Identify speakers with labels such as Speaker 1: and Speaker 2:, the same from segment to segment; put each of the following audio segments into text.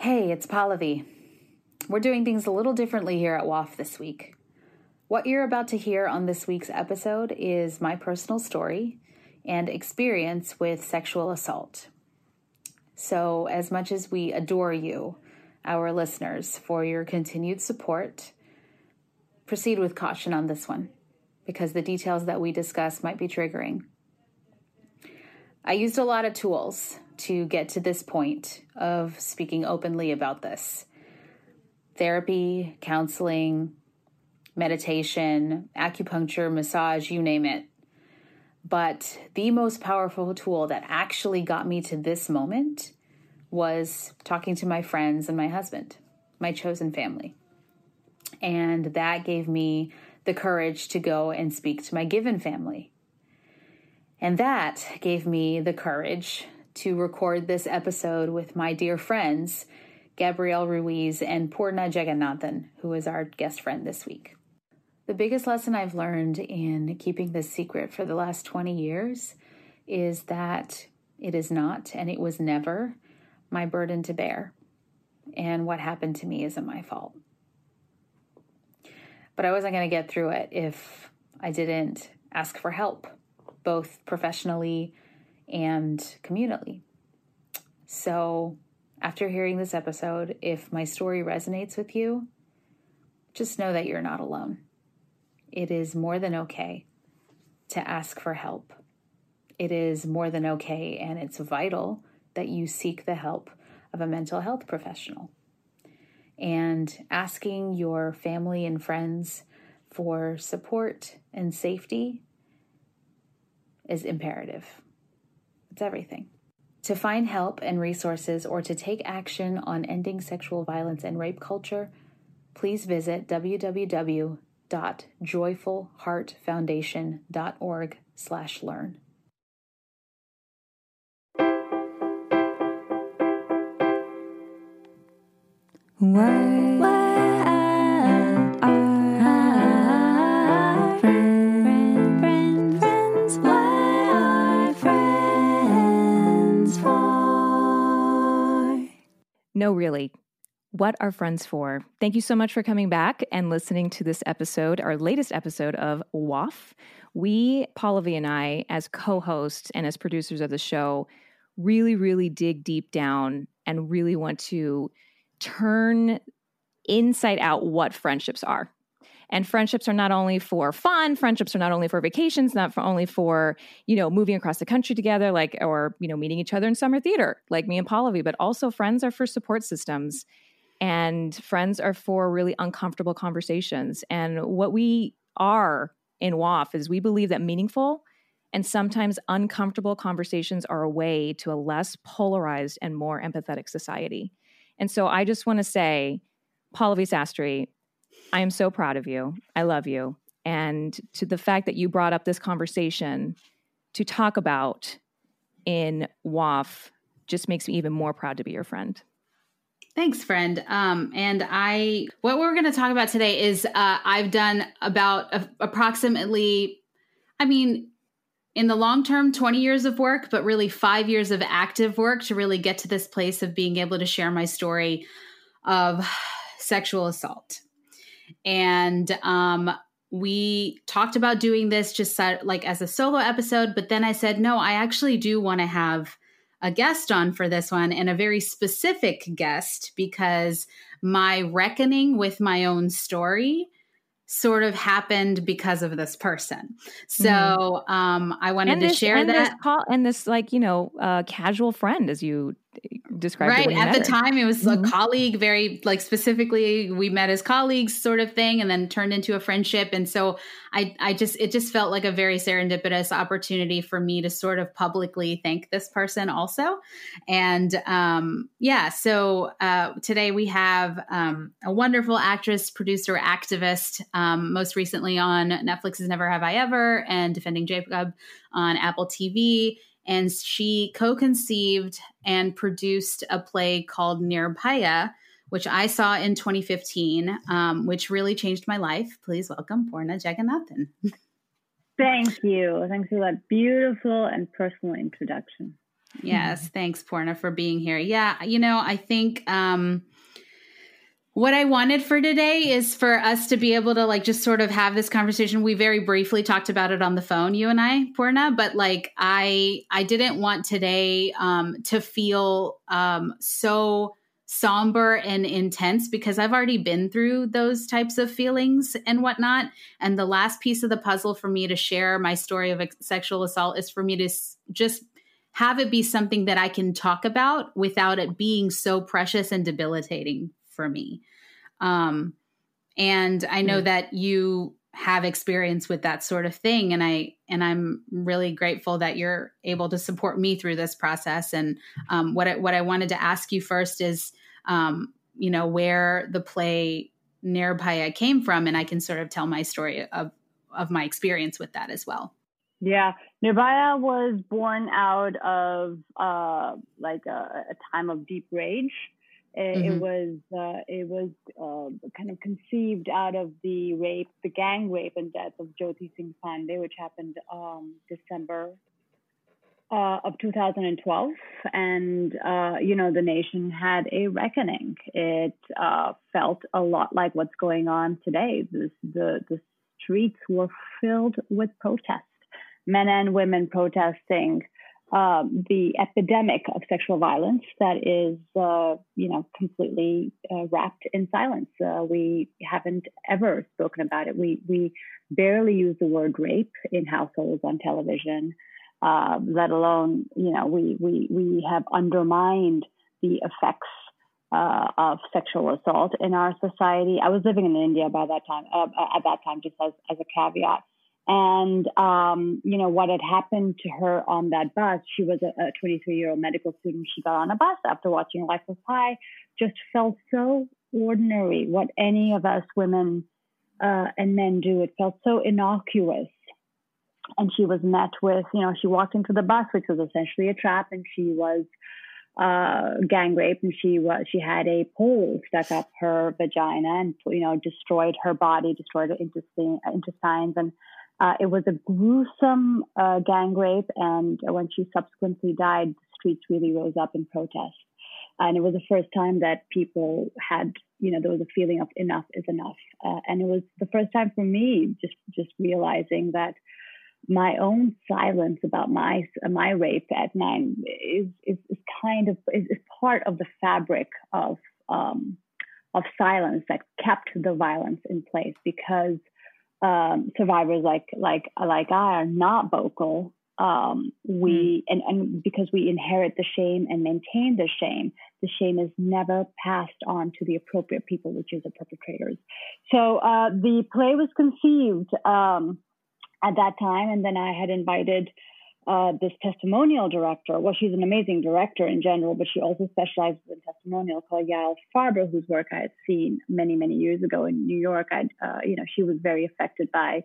Speaker 1: Hey, it's Pallavi. We're doing things a little differently here at WAF this week. What you're about to hear on this week's episode is my personal story and experience with sexual assault. So, as much as we adore you, our listeners, for your continued support, proceed with caution on this one because the details that we discuss might be triggering. I used a lot of tools to get to this point of speaking openly about this therapy, counseling, meditation, acupuncture, massage, you name it. But the most powerful tool that actually got me to this moment was talking to my friends and my husband, my chosen family. And that gave me the courage to go and speak to my given family. And that gave me the courage to record this episode with my dear friends, Gabrielle Ruiz and Poorna Jagannathan, who is our guest friend this week. The biggest lesson I've learned in keeping this secret for the last 20 years is that it is not, and it was never, my burden to bear. And what happened to me isn't my fault. But I wasn't going to get through it if I didn't ask for help, both professionally and communally. So, after hearing this episode, if my story resonates with you, just know that you're not alone. It is more than okay to ask for help. It is more than okay, and it's vital that you seek the help of a mental health professional. And asking your family and friends for support and safety is imperative. It's everything. To find help and resources or to take action on ending sexual violence and rape culture, please visit www.joyfulheartfoundation.org slash learn.
Speaker 2: Why, why
Speaker 3: No, really. What are friends for? Thank you so much for coming back and listening to this episode, our latest episode of WAF. We, Pallavi and I, as co hosts and as producers of the show, really, really dig deep down and really want to turn inside out what friendships are. And friendships are not only for fun, friendships are not only for vacations, not for only for, you know, moving across the country together, like, or, you know, meeting each other in summer theater, like me and Pallavi, but also friends are for support systems. And friends are for really uncomfortable conversations. And what we are in WAF is we believe that meaningful and sometimes uncomfortable conversations are a way to a less polarized and more empathetic society. And so I just want to say, Pallavi Sastry, I am so proud of you. I love you. And to the fact that you brought up this conversation to talk about in WAF just makes me even more proud to be your friend.
Speaker 1: Thanks, friend. Um, and I, what we're going to talk about today is uh, I've done about a, approximately, I mean, in the long term, 20 years of work, but really five years of active work to really get to this place of being able to share my story of sexual assault. And um, we talked about doing this just like as a solo episode, but then I said, no, I actually do want to have a guest on for this one and a very specific guest because my reckoning with my own story sort of happened because of this person. So mm-hmm. um, I wanted
Speaker 3: and
Speaker 1: to
Speaker 3: this,
Speaker 1: share
Speaker 3: and
Speaker 1: that.
Speaker 3: This call, and this, like, you know, uh, casual friend, as you described
Speaker 1: right at the time it was mm-hmm. a colleague very like specifically we met as colleagues sort of thing and then turned into a friendship and so i i just it just felt like a very serendipitous opportunity for me to sort of publicly thank this person also. And um yeah so uh today we have um a wonderful actress producer activist um most recently on netflix's never have i ever and defending jacob on apple tv and she co conceived and produced a play called Nirbhaya, which I saw in 2015, um, which really changed my life. Please welcome Poorna Jagannathan.
Speaker 4: Thank you. Thanks for that beautiful and personal introduction.
Speaker 1: Yes, thanks, Poorna, for being here. Yeah, you know, I think um, what I wanted for today is for us to be able to like just sort of have this conversation. We very briefly talked about it on the phone, you and I, Poorna, but like I I didn't want today um, to feel um, so somber and intense because I've already been through those types of feelings and whatnot. And the last piece of the puzzle for me to share my story of sexual assault is for me to s- just have it be something that I can talk about without it being so precious and debilitating for me. Um, and I know mm. that you have experience with that sort of thing and i and i'm really grateful that you're able to support me through this process and um, what I, what i wanted to ask you first is um, you know where the play Nirbhaya came from and i can sort of tell my story of of my experience with that as well
Speaker 4: yeah, Nirbhaya was born out of uh, like a, a, time of deep rage. It, mm-hmm. it was uh, it was uh, kind of conceived out of the rape, the gang rape and death of Jyoti Singh Pandey, which happened um, December uh, of 2012, and uh, you know the nation had a reckoning. It uh, felt a lot like what's going on today. This, the the streets were filled with protests men and women protesting um, the epidemic of sexual violence that is, uh, you know, completely uh, wrapped in silence. Uh, we haven't ever spoken about it. We we barely use the word rape in households on television, uh, let alone, you know, we we we have undermined the effects uh, of sexual assault in our society. I was living in India by that time. Uh, at that time, just as as a caveat and um, you know what had happened to her on that bus. She was a 23 year old medical student. She got on a bus after watching Life of Pi. Just felt so ordinary. What any of us women uh, and men do. It felt so innocuous. And she was met with, you know, she walked into the bus, which was essentially a trap, and she was uh, gang raped, and she was she had a pole stuck up her vagina, and you know, destroyed her body, destroyed her intestine, intestines, and uh, it was a gruesome uh, gang rape, and when she subsequently died, the streets really rose up in protest. And it was the first time that people had, you know, there was a feeling of enough is enough. Uh, and it was the first time for me just just realizing that my own silence about my my rape at nine is is, is kind of is, is, part of the fabric of um, of silence that kept the violence in place because um, survivors like like like I are not vocal. Um, we mm. and and because we inherit the shame and maintain the shame, the shame is never passed on to the appropriate people, which is the perpetrators. So uh, the play was conceived um, at that time, and then I had invited uh, this testimonial director. Well, she's an amazing director in general, but she also specializes in testimonial called Yael Farber, whose work I had seen many, many years ago in New York. I, uh, you know, she was very affected by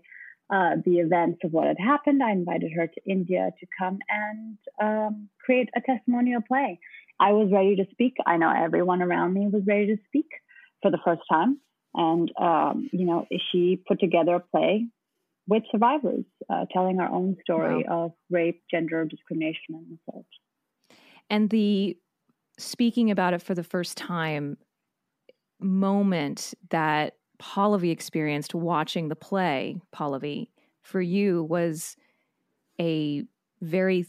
Speaker 4: uh, the events of what had happened. I invited her to India to come and um, create a testimonial play. I was ready to speak. I know everyone around me was ready to speak for the first time. And, um, you know, she put together a play with survivors, uh, telling our own story wow. of rape, gender discrimination, and assault.
Speaker 3: And the speaking about it for the first time moment that Pallavi experienced watching the play, Pallavi, for you was a very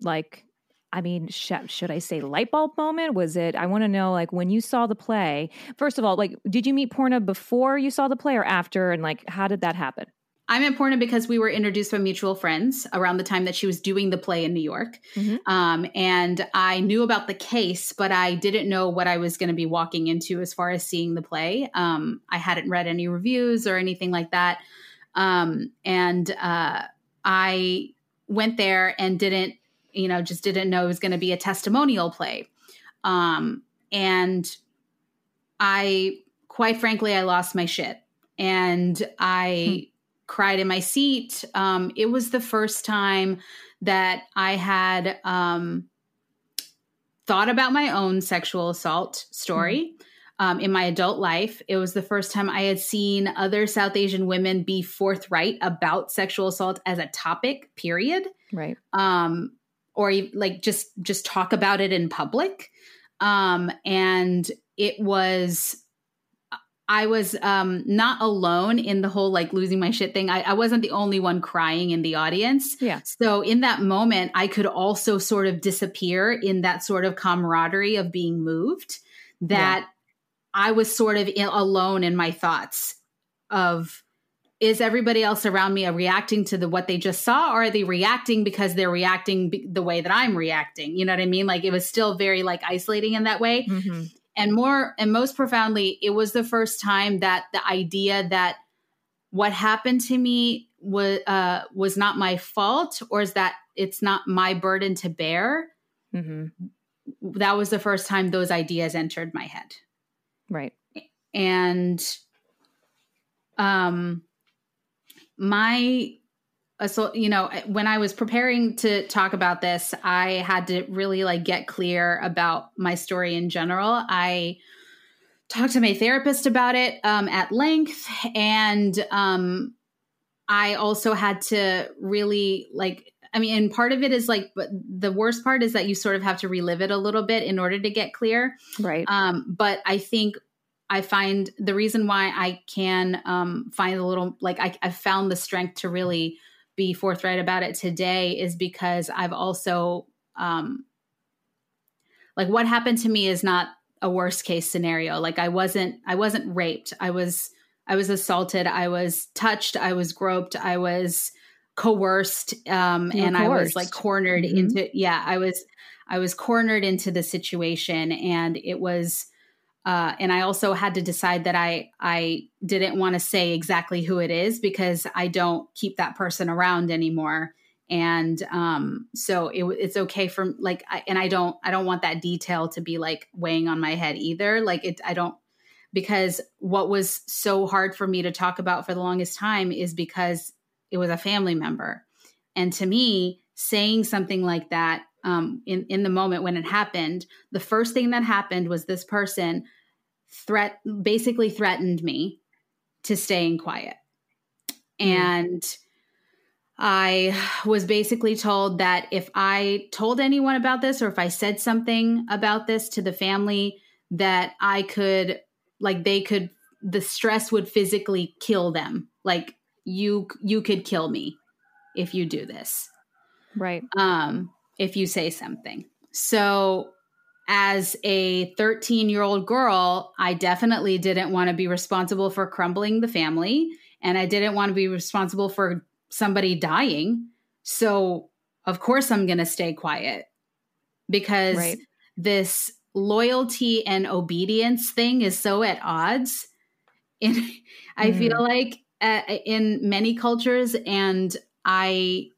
Speaker 3: like I mean, sh- should I say light bulb moment? Was it? I want to know, like, when you saw the play. First of all, like, did you meet Poorna before you saw the play or after? And like, how did that happen?
Speaker 1: I'm important because we were introduced by mutual friends around the time that she was doing the play in New York. Mm-hmm. Um, and I knew about the case, but I didn't know what I was going to be walking into as far as seeing the play. Um, I hadn't read any reviews or anything like that. Um, and uh, I went there and didn't, you know, just didn't know it was going to be a testimonial play. Um, and I, quite frankly, I lost my shit. And I, hmm cried in my seat. Um, it was the first time that I had um, thought about my own sexual assault story. Mm-hmm. Um, in my adult life, it was the first time I had seen other South Asian women be forthright about sexual assault as a topic, period.
Speaker 3: Right.
Speaker 1: Um, or like just just talk about it in public um and it was I was um, not alone in the whole like losing my shit thing. I, I, wasn't the only one crying in the audience.
Speaker 3: Yeah.
Speaker 1: So in that moment, I could also sort of disappear in that sort of camaraderie of being moved. That yeah. I was sort of in, alone in my thoughts of is everybody else around me reacting to the what they just saw or are they reacting because they're reacting the way that i'm reacting you know what i mean like it was still very like isolating in that way mm-hmm and more and most profoundly it was the first time that the idea that what happened to me was uh, was not my fault or is that it's not my burden to bear mm-hmm. that was the first time those ideas entered my head
Speaker 3: right
Speaker 1: and um my so you know when i was preparing to talk about this i had to really like get clear about my story in general. I talked to my therapist about it um, at length and um, i also had to really like i mean and part of it is like but the worst part is that you sort of have to relive it a little bit in order to get clear.
Speaker 3: Right.
Speaker 1: Um, but i think I find the reason why I can um, find a little like I, I found the strength to really be forthright about it today is because I've also um like what happened to me is not a worst case scenario. Like I wasn't I wasn't raped. I was I was assaulted, I was touched, I was groped, I was coerced um and coerced. I was like cornered mm-hmm. into yeah, I was I was cornered into the situation and it was uh, and I also had to decide that I I didn't want to say exactly who it is because I don't keep that person around anymore. And um, so it, it's okay for like, I, and I don't I don't want that detail to be like weighing on my head either. Like it, I don't because what was so hard for me to talk about for the longest time is because it was a family member, and to me, saying something like that um, in in the moment when it happened, the first thing that happened was this person threat basically threatened me to staying quiet. Mm. And I was basically told that if I told anyone about this or if I said something about this to the family, that I could, like, they could, the stress would physically kill them. Like, you, you could kill me if you do this.
Speaker 3: Right.
Speaker 1: Um, if you say something. So as a 13 year old girl, I definitely didn't want to be responsible for crumbling the family. And I didn't want to be responsible for somebody dying. So, of course, I'm going to stay quiet because right. this loyalty and obedience thing is so at odds. And mm. I feel mm. like uh, in many cultures, and I.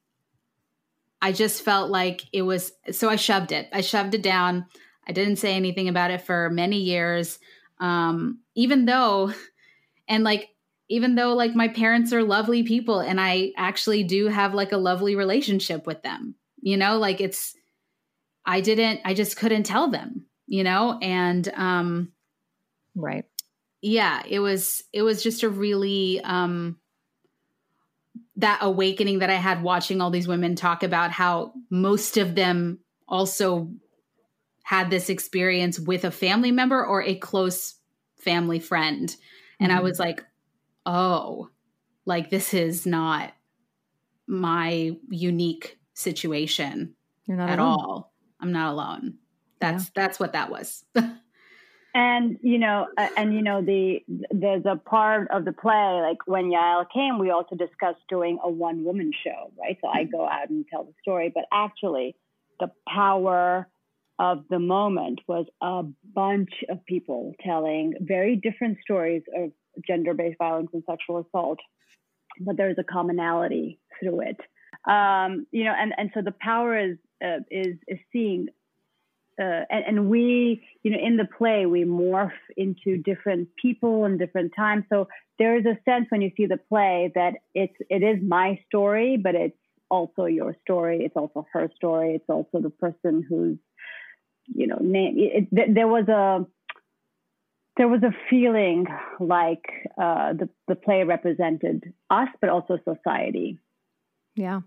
Speaker 1: I just felt like it was so I shoved it. I shoved it down. I didn't say anything about it for many years. Um, even though, and like, even though like my parents are lovely people and I actually do have like a lovely relationship with them, you know, like it's, I didn't, I just couldn't tell them, you know, and, um,
Speaker 3: right.
Speaker 1: Yeah, it was, it was just a really, um, that awakening that I had watching all these women talk about how most of them also had this experience with a family member or a close family friend. And mm-hmm. I was like, oh, like this is not my unique situation
Speaker 3: You're not
Speaker 1: at
Speaker 3: alone.
Speaker 1: all. I'm not alone. That's yeah. that's what that was.
Speaker 4: and you know, uh, and you know, the there's a part of the play like when Yael came, we also discussed doing a one woman show, right? So I mm-hmm. go out and tell the story, but actually, the power of the moment was a bunch of people telling very different stories of gender based violence and sexual assault, but there's a commonality through it. Um, you know, and, and so the power is, uh, is, is seeing, uh, and, and we, you know, in the play, we morph into different people and different times. So there is a sense when you see the play that it's, it is my story, but it's also your story. It's also her story. It's also the person who's you know, name, it, it, there was a there was a feeling like uh, the the play represented us, but also society.
Speaker 3: Yeah.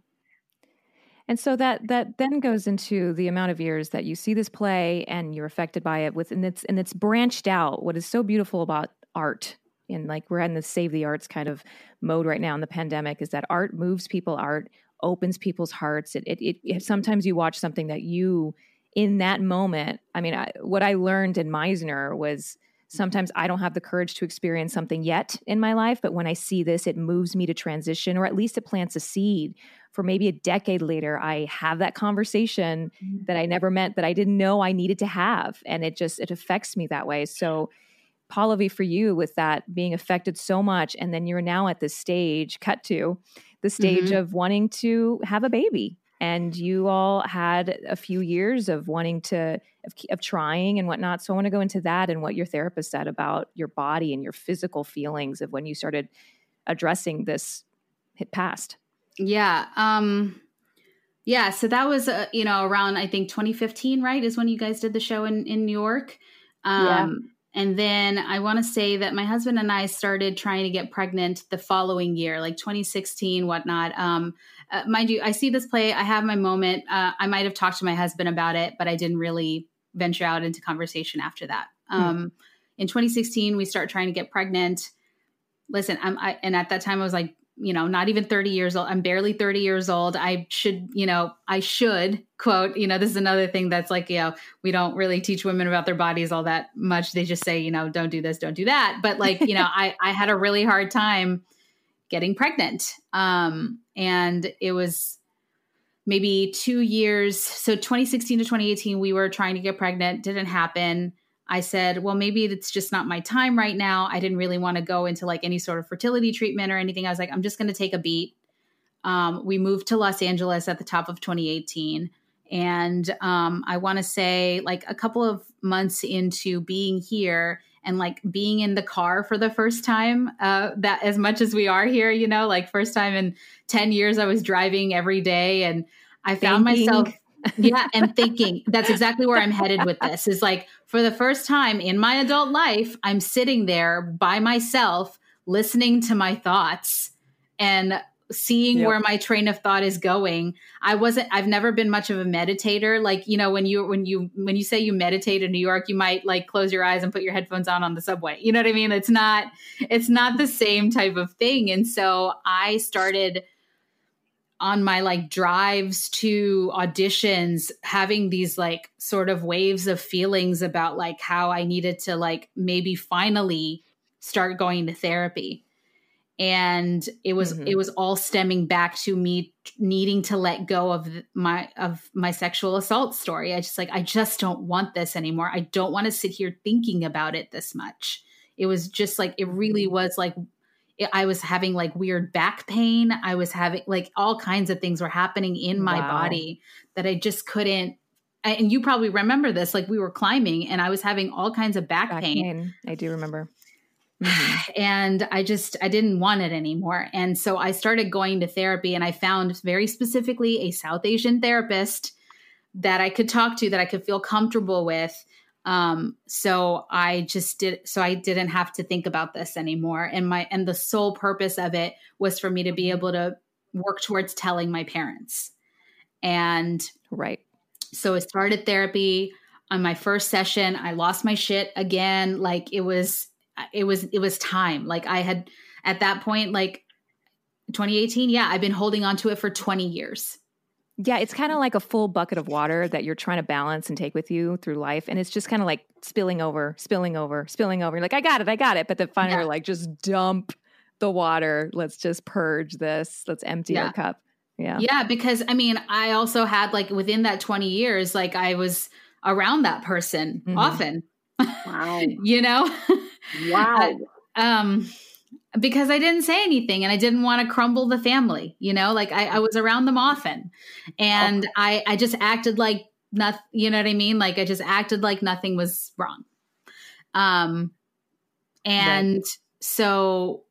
Speaker 3: And so that that then goes into the amount of years that you see this play and you're affected by it with and it's and it's branched out. What is so beautiful about art and like we're in the save the arts kind of mode right now in the pandemic is that art moves people, art opens people's hearts. It, it, it, it sometimes you watch something that you in that moment. I mean, I, what I learned in Meisner was sometimes I don't have the courage to experience something yet in my life, but when I see this, it moves me to transition, or at least it plants a seed for maybe a decade later. I have that conversation mm-hmm. that I never meant that I didn't know I needed to have, and it just it affects me that way. So, Pallavi, for you with that being affected so much, and then you're now at this stage, cut to the stage mm-hmm. of wanting to have a baby and you all had a few years of wanting to of, of, trying and whatnot so i want to go into that and what your therapist said about your body and your physical feelings of when you started addressing this hit past
Speaker 1: yeah um yeah so that was uh, you know around i think 2015 right is when you guys did the show in in new york um yeah. And then I want to say that my husband and I started trying to get pregnant the following year, like 2016, whatnot. Um, uh, mind you, I see this play. I have my moment. Uh, I might have talked to my husband about it, but I didn't really venture out into conversation after that. Hmm. Um, In 2016, we start trying to get pregnant. Listen, I'm, I, and at that time I was like, you know, not even 30 years old. I'm barely 30 years old. I should, you know, I should quote, you know, this is another thing that's like, you know, we don't really teach women about their bodies all that much. They just say, you know, don't do this, don't do that. But like, you know, I, I had a really hard time getting pregnant. Um, and it was maybe two years. So 2016 to 2018, we were trying to get pregnant, didn't happen. I said, well, maybe it's just not my time right now. I didn't really want to go into like any sort of fertility treatment or anything. I was like, I'm just going to take a beat. Um, we moved to Los Angeles at the top of 2018. And um, I want to say, like, a couple of months into being here, and like being in the car for the first time uh, that as much as we are here you know like first time in 10 years i was driving every day and i found thinking. myself yeah and thinking that's exactly where i'm headed with this is like for the first time in my adult life i'm sitting there by myself listening to my thoughts and seeing yep. where my train of thought is going i wasn't i've never been much of a meditator. Like you know when you when you when you say you meditate in new york you might like close your eyes and put your headphones on on the subway. You know what i mean? It's not it's not the same type of thing. And so i started on my like drives to auditions having these like sort of waves of feelings about like how i needed to like maybe finally start going to therapy and it was mm-hmm. it was all stemming back to me needing to let go of my of my sexual assault story i just like i just don't want this anymore i don't want to sit here thinking about it this much it was just like it really mm-hmm. was like it, i was having like weird back pain i was having like all kinds of things were happening in my wow. body that i just couldn't and you probably remember this like we were climbing and i was having all kinds of back, back pain. pain
Speaker 3: i do remember
Speaker 1: Mm-hmm. And I just I didn't want it anymore. And so I started going to therapy and I found very specifically a South Asian therapist that I could talk to that I could feel comfortable with. Um, so I just did so I didn't have to think about this anymore. And my and the sole purpose of it was for me to be able to work towards telling my parents. And
Speaker 3: right.
Speaker 1: So I started therapy on my first session. I lost my shit again. Like it was it was it was time. Like I had at that point, like 2018, yeah, I've been holding on to it for 20 years.
Speaker 3: Yeah, it's kind of like a full bucket of water that you're trying to balance and take with you through life. And it's just kind of like spilling over, spilling over, spilling over. You're like, I got it, I got it. But then finally, yeah. like, just dump the water. Let's just purge this. Let's empty yeah. our cup. Yeah.
Speaker 1: Yeah. Because I mean, I also had like within that 20 years, like I was around that person mm-hmm. often. Wow. you know?
Speaker 4: Wow.
Speaker 1: um, because I didn't say anything and I didn't want to crumble the family, you know, like I, I was around them often and oh. I, I just acted like nothing, you know what I mean? Like I just acted like nothing was wrong. Um, and right. so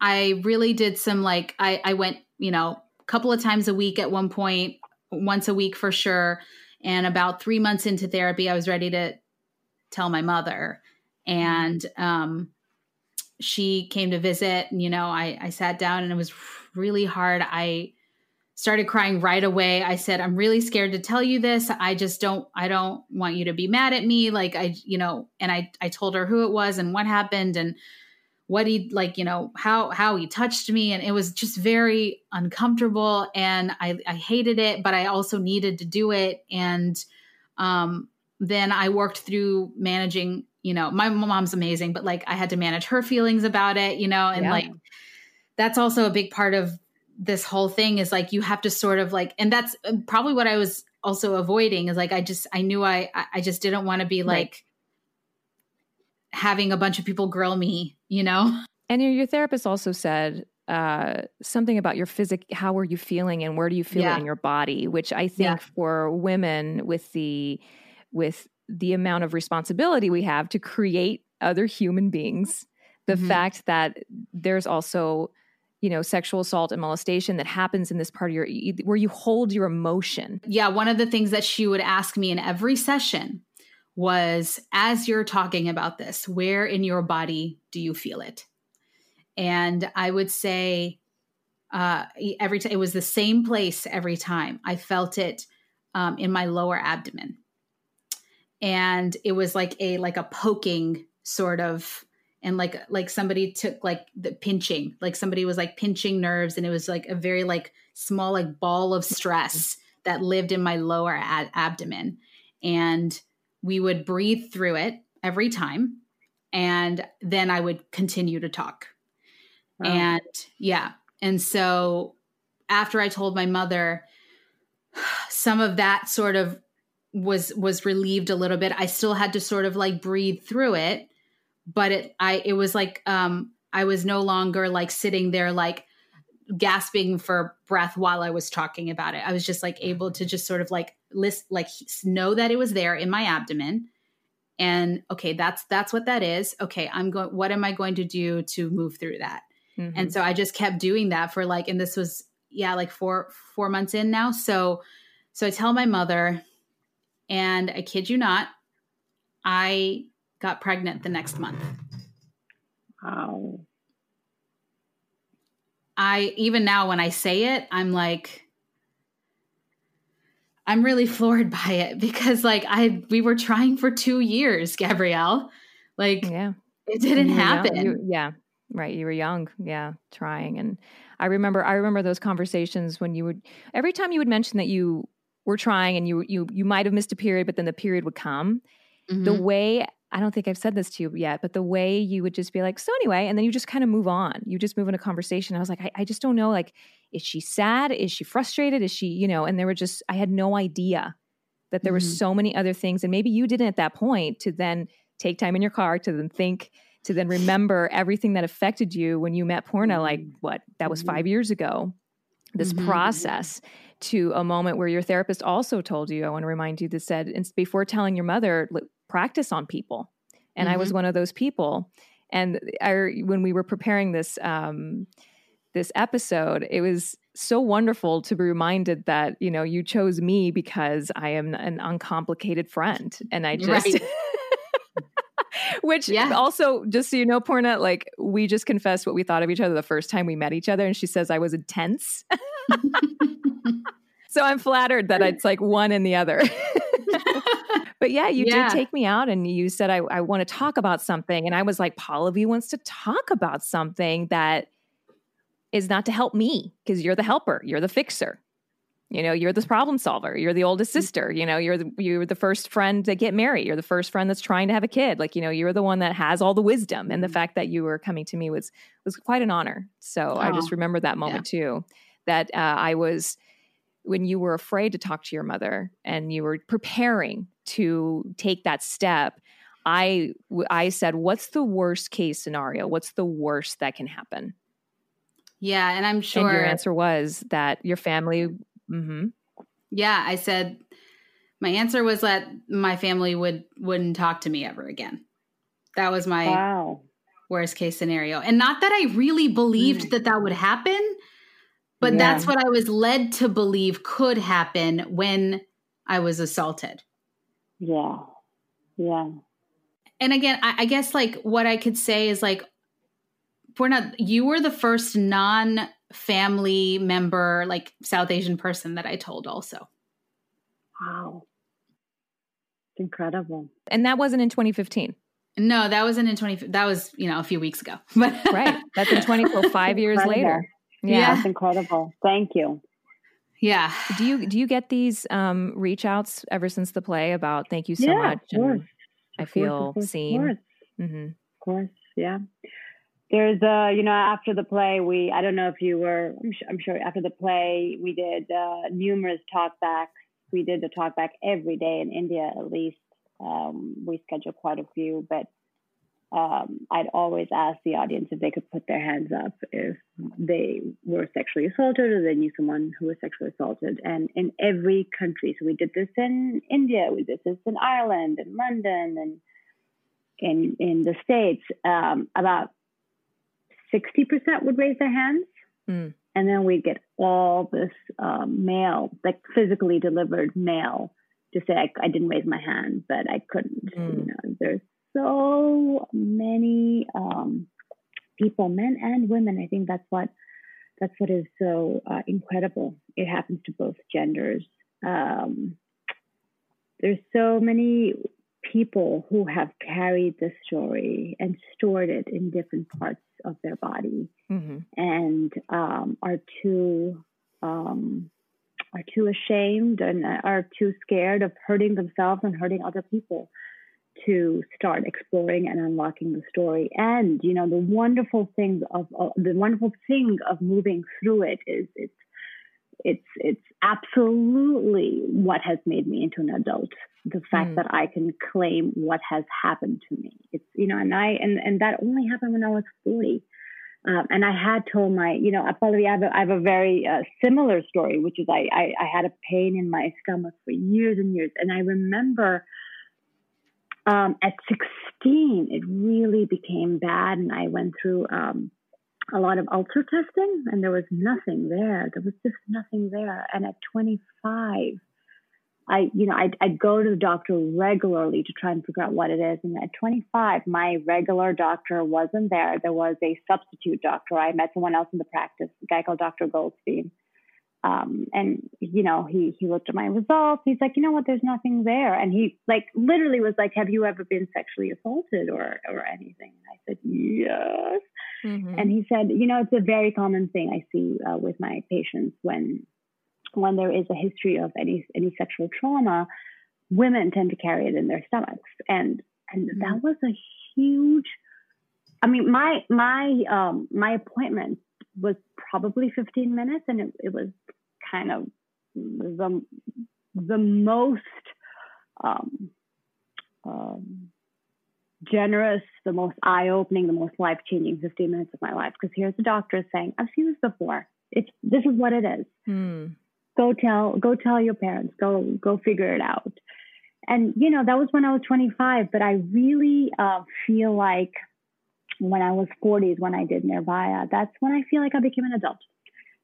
Speaker 1: I really did some like, I, I went, you know, a couple of times a week at one point, once a week for sure. And about three months into therapy, I was ready to tell my mother and um, she came to visit and you know I, I sat down and it was really hard i started crying right away. I said, I'm really scared to tell you this. I just don't, I don't want you to be mad at me. Like I, you know, and I, I told her who it was and what happened and what he like, you know, how, how he touched me. And it was just very uncomfortable and I, I hated it, but I also needed to do it. And, um, then I worked through managing, you know, my mom's amazing, but like I had to manage her feelings about it, you know, and yeah. like, that's also a big part of this whole thing is like you have to sort of like and that's uh, probably what i was also avoiding is like i just i knew i i just didn't want to be like right. having a bunch of people grill me you know
Speaker 3: and your, your therapist also said uh, something about your physic how are you feeling and where do you feel yeah. it in your body which i think yeah. for women with the with the amount of responsibility we have to create other human beings. The mm-hmm. fact that there's also you know sexual assault and molestation that happens in this part of your where you hold your emotion.
Speaker 1: Yeah one of the things that she would ask me in every session was as you're talking about this where in your body do you feel it? And i would say uh, every time it was the same place every time. I felt it um, in my lower abdomen and it was like a like a poking sort of and like like somebody took like the pinching like somebody was like pinching nerves and it was like a very like small like ball of stress that lived in my lower ad- abdomen. And we would breathe through it every time and then i would continue to talk. Wow. and yeah. And so after i told my mother some of that sort of was was relieved a little bit. I still had to sort of like breathe through it but it I it was like um I was no longer like sitting there like gasping for breath while I was talking about it. I was just like able to just sort of like list like know that it was there in my abdomen. And okay that's that's what that is. Okay i'm going what am i going to do to move through that? Mm-hmm. and so i just kept doing that for like and this was yeah like four four months in now. So so i tell my mother and i kid you not i got pregnant the next month.
Speaker 4: Wow.
Speaker 1: I even now when I say it, I'm like I'm really floored by it because like I we were trying for 2 years, Gabrielle. Like yeah. it didn't happen.
Speaker 3: You, yeah. Right, you were young. Yeah, trying and I remember I remember those conversations when you would every time you would mention that you were trying and you you you might have missed a period but then the period would come. Mm-hmm. The way I don't think I've said this to you yet, but the way you would just be like, so anyway, and then you just kind of move on. You just move in a conversation. I was like, I, I, just don't know. Like, is she sad? Is she frustrated? Is she, you know, and there were just, I had no idea that there mm-hmm. were so many other things. And maybe you didn't at that point to then take time in your car to then think, to then remember everything that affected you when you met Poorna like mm-hmm. what, that was five mm-hmm. years ago. This mm-hmm. process to a moment where your therapist also told you, I want to remind you that said, before telling your mother, practice on people. And mm-hmm. I was mm-hmm. one of those people. And I, when we were preparing this um, this episode, it was so wonderful to be reminded that you know you chose me because I am an uncomplicated friend, and I just. Right. Which yeah. also, just so you know, Poorna, like we just confessed what we thought of each other the first time we met each other, and she says I was intense. so I'm flattered that it's like one and the other. But yeah, you yeah. did take me out and you said, I, I want to talk about something. And I was like, Pallavi wants to talk about something that is not to help me because you're the helper, you're the fixer. You know, you're the problem solver. You're the oldest mm. sister. You know, you're the, you're the first friend to get married. You're the first friend that's trying to have a kid. Like, you know, you're the one that has all the wisdom. And the mm. fact that you were coming to me was was quite an honor. So oh, I just remember that moment yeah. too. That uh, I was when you were afraid to talk to your mother and you were preparing to take that step i i said what's the worst case scenario what's the worst that can happen
Speaker 1: yeah and i'm sure
Speaker 3: and your answer was that your family mm-hmm.
Speaker 1: yeah i said my answer was that my family would wouldn't talk to me ever again that was my wow. worst case scenario and not that i really believed mm. that that would happen but yeah. that's what i was led to believe could happen when i was assaulted
Speaker 4: yeah. Yeah.
Speaker 1: And again, I, I guess like what I could say is like, we're not, you were the first non family member, like South Asian person that I told also.
Speaker 4: Wow. It's incredible.
Speaker 3: And that wasn't in 2015.
Speaker 1: No, that wasn't in 20 that was, you know, a few weeks ago. But
Speaker 3: right. That's in 20 well, 5 years
Speaker 4: Incredible.
Speaker 3: later.
Speaker 1: Yeah.
Speaker 4: That's incredible. Thank you.
Speaker 1: yeah.
Speaker 3: Do you do you get these um reach outs ever since the play about thank you so
Speaker 4: yeah,
Speaker 3: much
Speaker 4: of course.
Speaker 3: and I
Speaker 4: Of course,
Speaker 3: feel
Speaker 4: of course,
Speaker 3: seen?
Speaker 4: Of course.
Speaker 3: hmm
Speaker 4: Of course, yeah. There's uh, you know, after the play, we I don't know if you were. I'm sure, I'm sure after the play, we did uh, numerous talkbacks. We did the talkback every day in India, at least. Um, we scheduled quite a few, but um, I'd always ask the audience if they could put their hands up if they were sexually assaulted or they knew someone who was sexually assaulted. And in every country, so we did this in India, we did this in Ireland, in London, and in in the states, um, about sixty percent would raise their hands,
Speaker 3: Mm.
Speaker 4: and then we'd get all this um, mail, like physically delivered mail, to say I, I didn't raise my hand, but I couldn't.
Speaker 3: Mm.
Speaker 4: You know, there's so many um, people, men and women. I think that's what that's what is so uh, incredible. It happens to both genders. Um, there's so many people who have carried this story and stored it in different parts of their body
Speaker 3: hmm
Speaker 4: and um, are too um, are too ashamed and are too scared of hurting themselves and hurting other people to start exploring and unlocking the story. And you know, the wonderful things of uh, the wonderful thing of moving through it is it's it's it's absolutely what has made me into an adult. The fact
Speaker 3: Mm.
Speaker 4: that I can claim what has happened to me. It's you know, and I and and that only happened when I was forty. Um, and I had told my, you know, probably I have a, I have a very uh, similar story, which is I, I, I had a pain in my stomach for years and years. And I remember um, at 16, it really became bad. And I went through um, a lot of ulcer testing, and there was nothing there. There was just nothing there. And at 25, I, you know, I'd, I'd go to the doctor regularly to try and figure out what it is. And at 25, my regular doctor wasn't there. There was a substitute doctor. I met someone else in the practice, a guy called Dr. Goldstein. Um, and you know, he he looked at my results. He's like, you know what? There's nothing there. And he like literally was like, "Have you ever been sexually assaulted or or anything?" And I said, "Yes."
Speaker 3: hmm
Speaker 4: And he said, you know, it's a very common thing I see uh, with my patients when when there is a history of any any sexual trauma, women tend to carry it in their stomachs, and and that was a huge. I mean, my my um, my appointment was probably 15 minutes, and it, it was kind of the the most um, um, generous, the most eye opening, the most life changing 15 minutes of my life. Because here's the doctor saying, I've seen this before. It's this is what it is.
Speaker 3: Mm.
Speaker 4: Go tell go tell your parents. Go go figure it out. And you know that was when I was 25. But I really uh, feel like when I was 40s when I did Nirbhaya, that's when I feel like I became an adult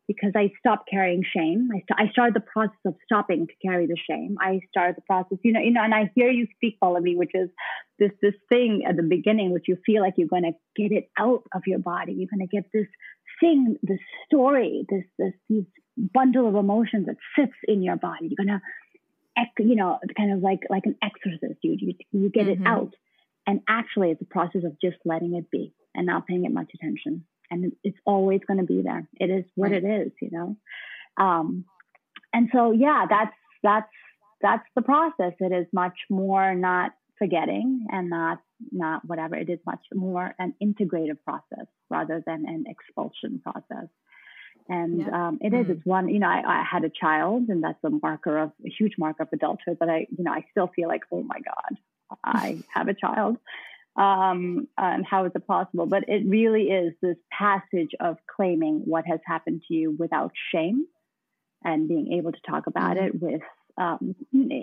Speaker 4: because I stopped carrying shame. I, st- I started the process of stopping to carry the shame. I started the process, you know, you know, and I hear you speak, all of Pallavi, which is this this thing at the beginning, which you feel like you're going to get it out of your body. You're going to get this thing, this story, this this this bundle of emotions that sits in your body. You're going to, you know, kind of like like an exorcist. You you, you get
Speaker 3: Mhm.
Speaker 4: it out, and actually, it's a process of just letting it be and not paying it much attention and it's always going to be there. It is what
Speaker 1: Right.
Speaker 4: it is, you know. Um, and so, yeah, that's that's that's the process. It is much more not forgetting and not not whatever. It is much more an integrative process rather than an expulsion process. And
Speaker 1: Yeah.
Speaker 4: um, it is.
Speaker 3: Mm.
Speaker 4: It's one. You know, I, I had a child, and that's a marker of a huge marker of adulthood. But I, you know, I still feel like, oh my God, I have a child um, and how is it possible? But it really is this passage of claiming what has happened to you without shame and being able to talk about
Speaker 3: Mhm.
Speaker 4: it with, um,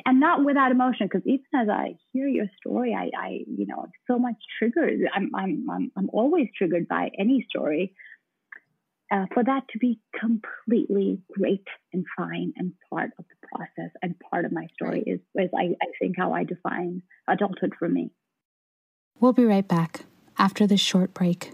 Speaker 4: and not without emotion. Because even as I hear your story, I, I, you know, so much triggered. I'm, I'm, I'm, I'm always triggered by any story. Uh, for that to be completely great and fine and part of the process and part of my story is, is I, I think how I define adulthood for me.
Speaker 5: We'll be right back after this short break.